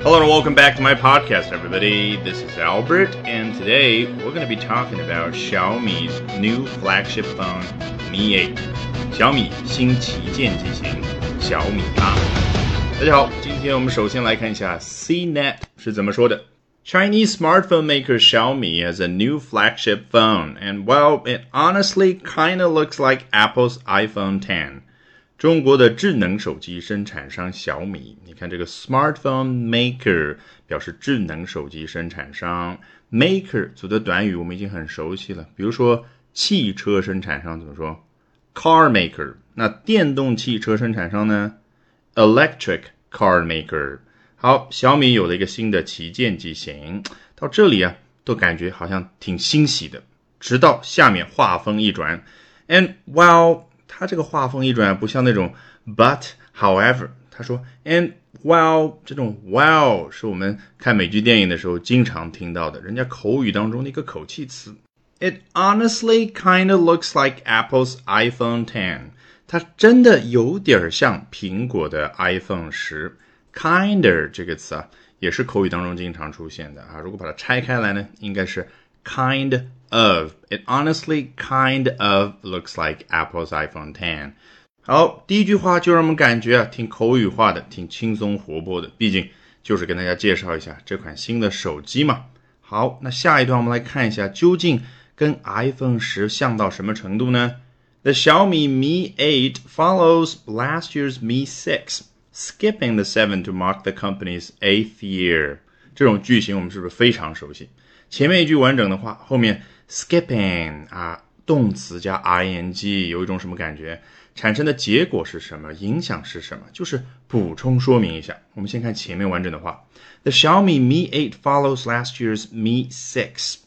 Hello and welcome back to my podcast, everybody. This is Albert, and today we're going to be talking about Xiaomi's new flagship phone, Mi 8. 小米新旗舰机型小米八。大家好，今天我们首先来看一下 CNET 是怎么说的。Chinese smartphone maker Xiaomi has a new flagship phone, and well, it honestly kinda looks like Apple's iPhone 10. 中国的智能手机生产商小米，你看这个 smartphone maker 表示智能手机生产商，maker 组的短语我们已经很熟悉了，比如说汽车生产商怎么说？car maker。那电动汽车生产商呢？electric car maker。好，小米有了一个新的旗舰机型，到这里啊，都感觉好像挺欣喜的，直到下面话锋一转，and well。他这个话锋一转，不像那种 but however，他说 and while 这种 while 是我们看美剧电影的时候经常听到的，人家口语当中的一个口气词。It honestly kind of looks like Apple's iPhone 10。它真的有点像苹果的 iPhone 十。Kinder 这个词啊，也是口语当中经常出现的啊。如果把它拆开来呢，应该是 kind。of. It honestly kind of looks like Apple's iPhone 10. 好，第一句话就让我们感觉啊，挺口语化的，挺轻松活泼的。毕竟就是跟大家介绍一下这款新的手机嘛。好，那下一段我们来看一下，究竟跟 iPhone 十像到什么程度呢？The Xiaomi Mi 8 follows last year's Mi 6, skipping the 7 to mark the company's eighth year。这种句型我们是不是非常熟悉？前面一句完整的话，后面 skipping 啊，动词加 ing，有一种什么感觉？产生的结果是什么？影响是什么？就是补充说明一下。我们先看前面完整的话：The Xiaomi Mi 8 follows last year's Mi 6。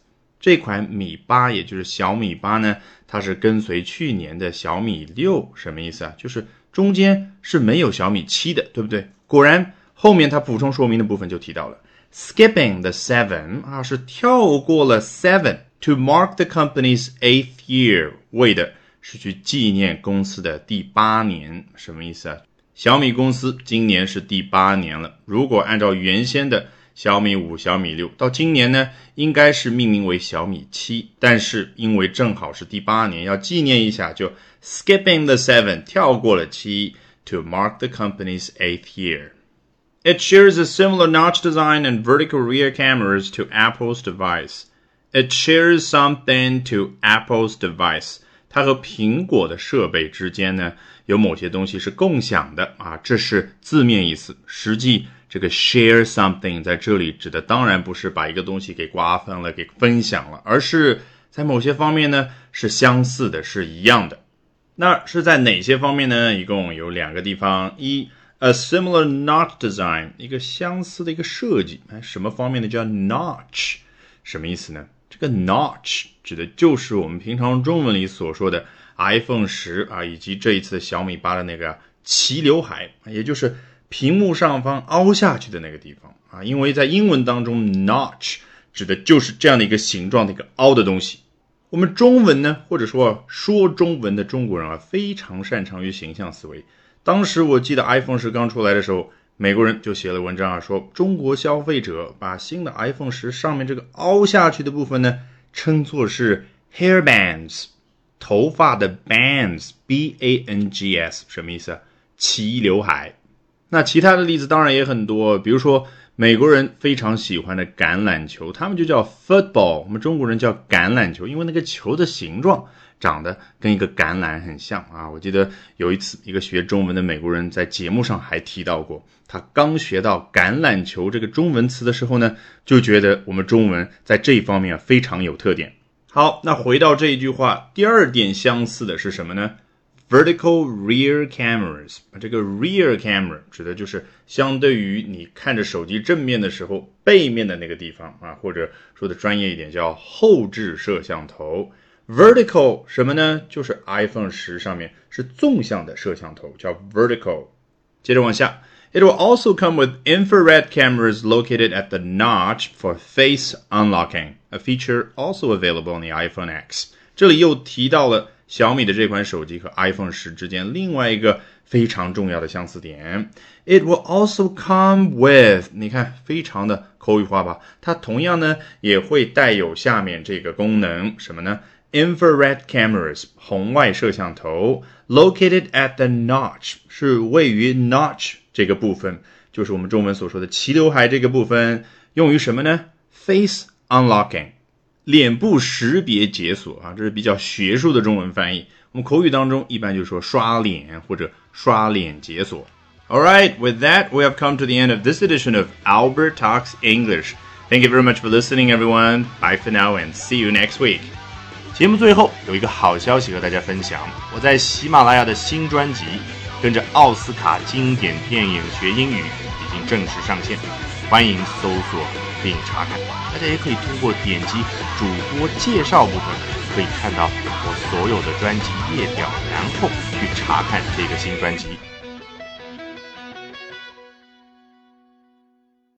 这款米八，也就是小米八呢，它是跟随去年的小米六，什么意思啊？就是中间是没有小米七的，对不对？果然，后面它补充说明的部分就提到了。Skipping the seven 啊，是跳过了 seven to mark the company's eighth year，为的是去纪念公司的第八年。什么意思啊？小米公司今年是第八年了。如果按照原先的小米五、小米六，到今年呢，应该是命名为小米七。但是因为正好是第八年，要纪念一下，就 skipping the seven，跳过了七，to mark the company's eighth year。It shares a similar notch design and vertical rear cameras to Apple's device. It shares something to Apple's device. 它和苹果的设备之间呢，有某些东西是共享的啊，这是字面意思。实际这个 share something 在这里指的当然不是把一个东西给瓜分了、给分享了，而是在某些方面呢是相似的、是一样的。那是在哪些方面呢？一共有两个地方，一。A similar not design，一个相似的一个设计，哎，什么方面的叫 notch？什么意思呢？这个 notch 指的就是我们平常中文里所说的 iPhone 十啊，以及这一次小米八的那个齐刘海，也就是屏幕上方凹下去的那个地方啊。因为在英文当中，notch 指的就是这样的一个形状的一个凹的东西。我们中文呢，或者说说中文的中国人啊，非常擅长于形象思维。当时我记得 iPhone 十刚出来的时候，美国人就写了文章啊，说中国消费者把新的 iPhone 十上面这个凹下去的部分呢，称作是 hair bands，头发的 bands，b a n g s，什么意思啊？齐刘海。那其他的例子当然也很多，比如说美国人非常喜欢的橄榄球，他们就叫 football，我们中国人叫橄榄球，因为那个球的形状。长得跟一个橄榄很像啊！我记得有一次，一个学中文的美国人在节目上还提到过，他刚学到“橄榄球”这个中文词的时候呢，就觉得我们中文在这一方面非常有特点。好，那回到这一句话，第二点相似的是什么呢 ？Vertical rear cameras，这个 rear camera 指的就是相对于你看着手机正面的时候，背面的那个地方啊，或者说的专业一点叫后置摄像头。Vertical 什么呢？就是 iPhone 十上面是纵向的摄像头，叫 vertical。接着往下，It will also come with infrared cameras located at the notch for face unlocking, a feature also available on the iPhone X。这里又提到了 小米的这款手机和 iPhone 十之间另外一个非常重要的相似点。It will also come with，你看非常的口语化吧？它同样呢也会带有下面这个功能，什么呢？Infrared cameras，红外摄像头，located at the notch，是位于 notch 这个部分，就是我们中文所说的齐刘海这个部分，用于什么呢？Face unlocking。脸部识别解锁啊，这是比较学术的中文翻译。我们口语当中一般就说刷脸或者刷脸解锁。All right, with that, we have come to the end of this edition of Albert Talks English. Thank you very much for listening, everyone. Bye for now and see you next week. 节目最后有一个好消息和大家分享，我在喜马拉雅的新专辑《跟着奥斯卡经典电影学英语》已经正式上线，欢迎搜索。并查看，大家也可以通过点击主播介绍部分，可以看到我所有的专辑列表，然后去查看这个新专辑。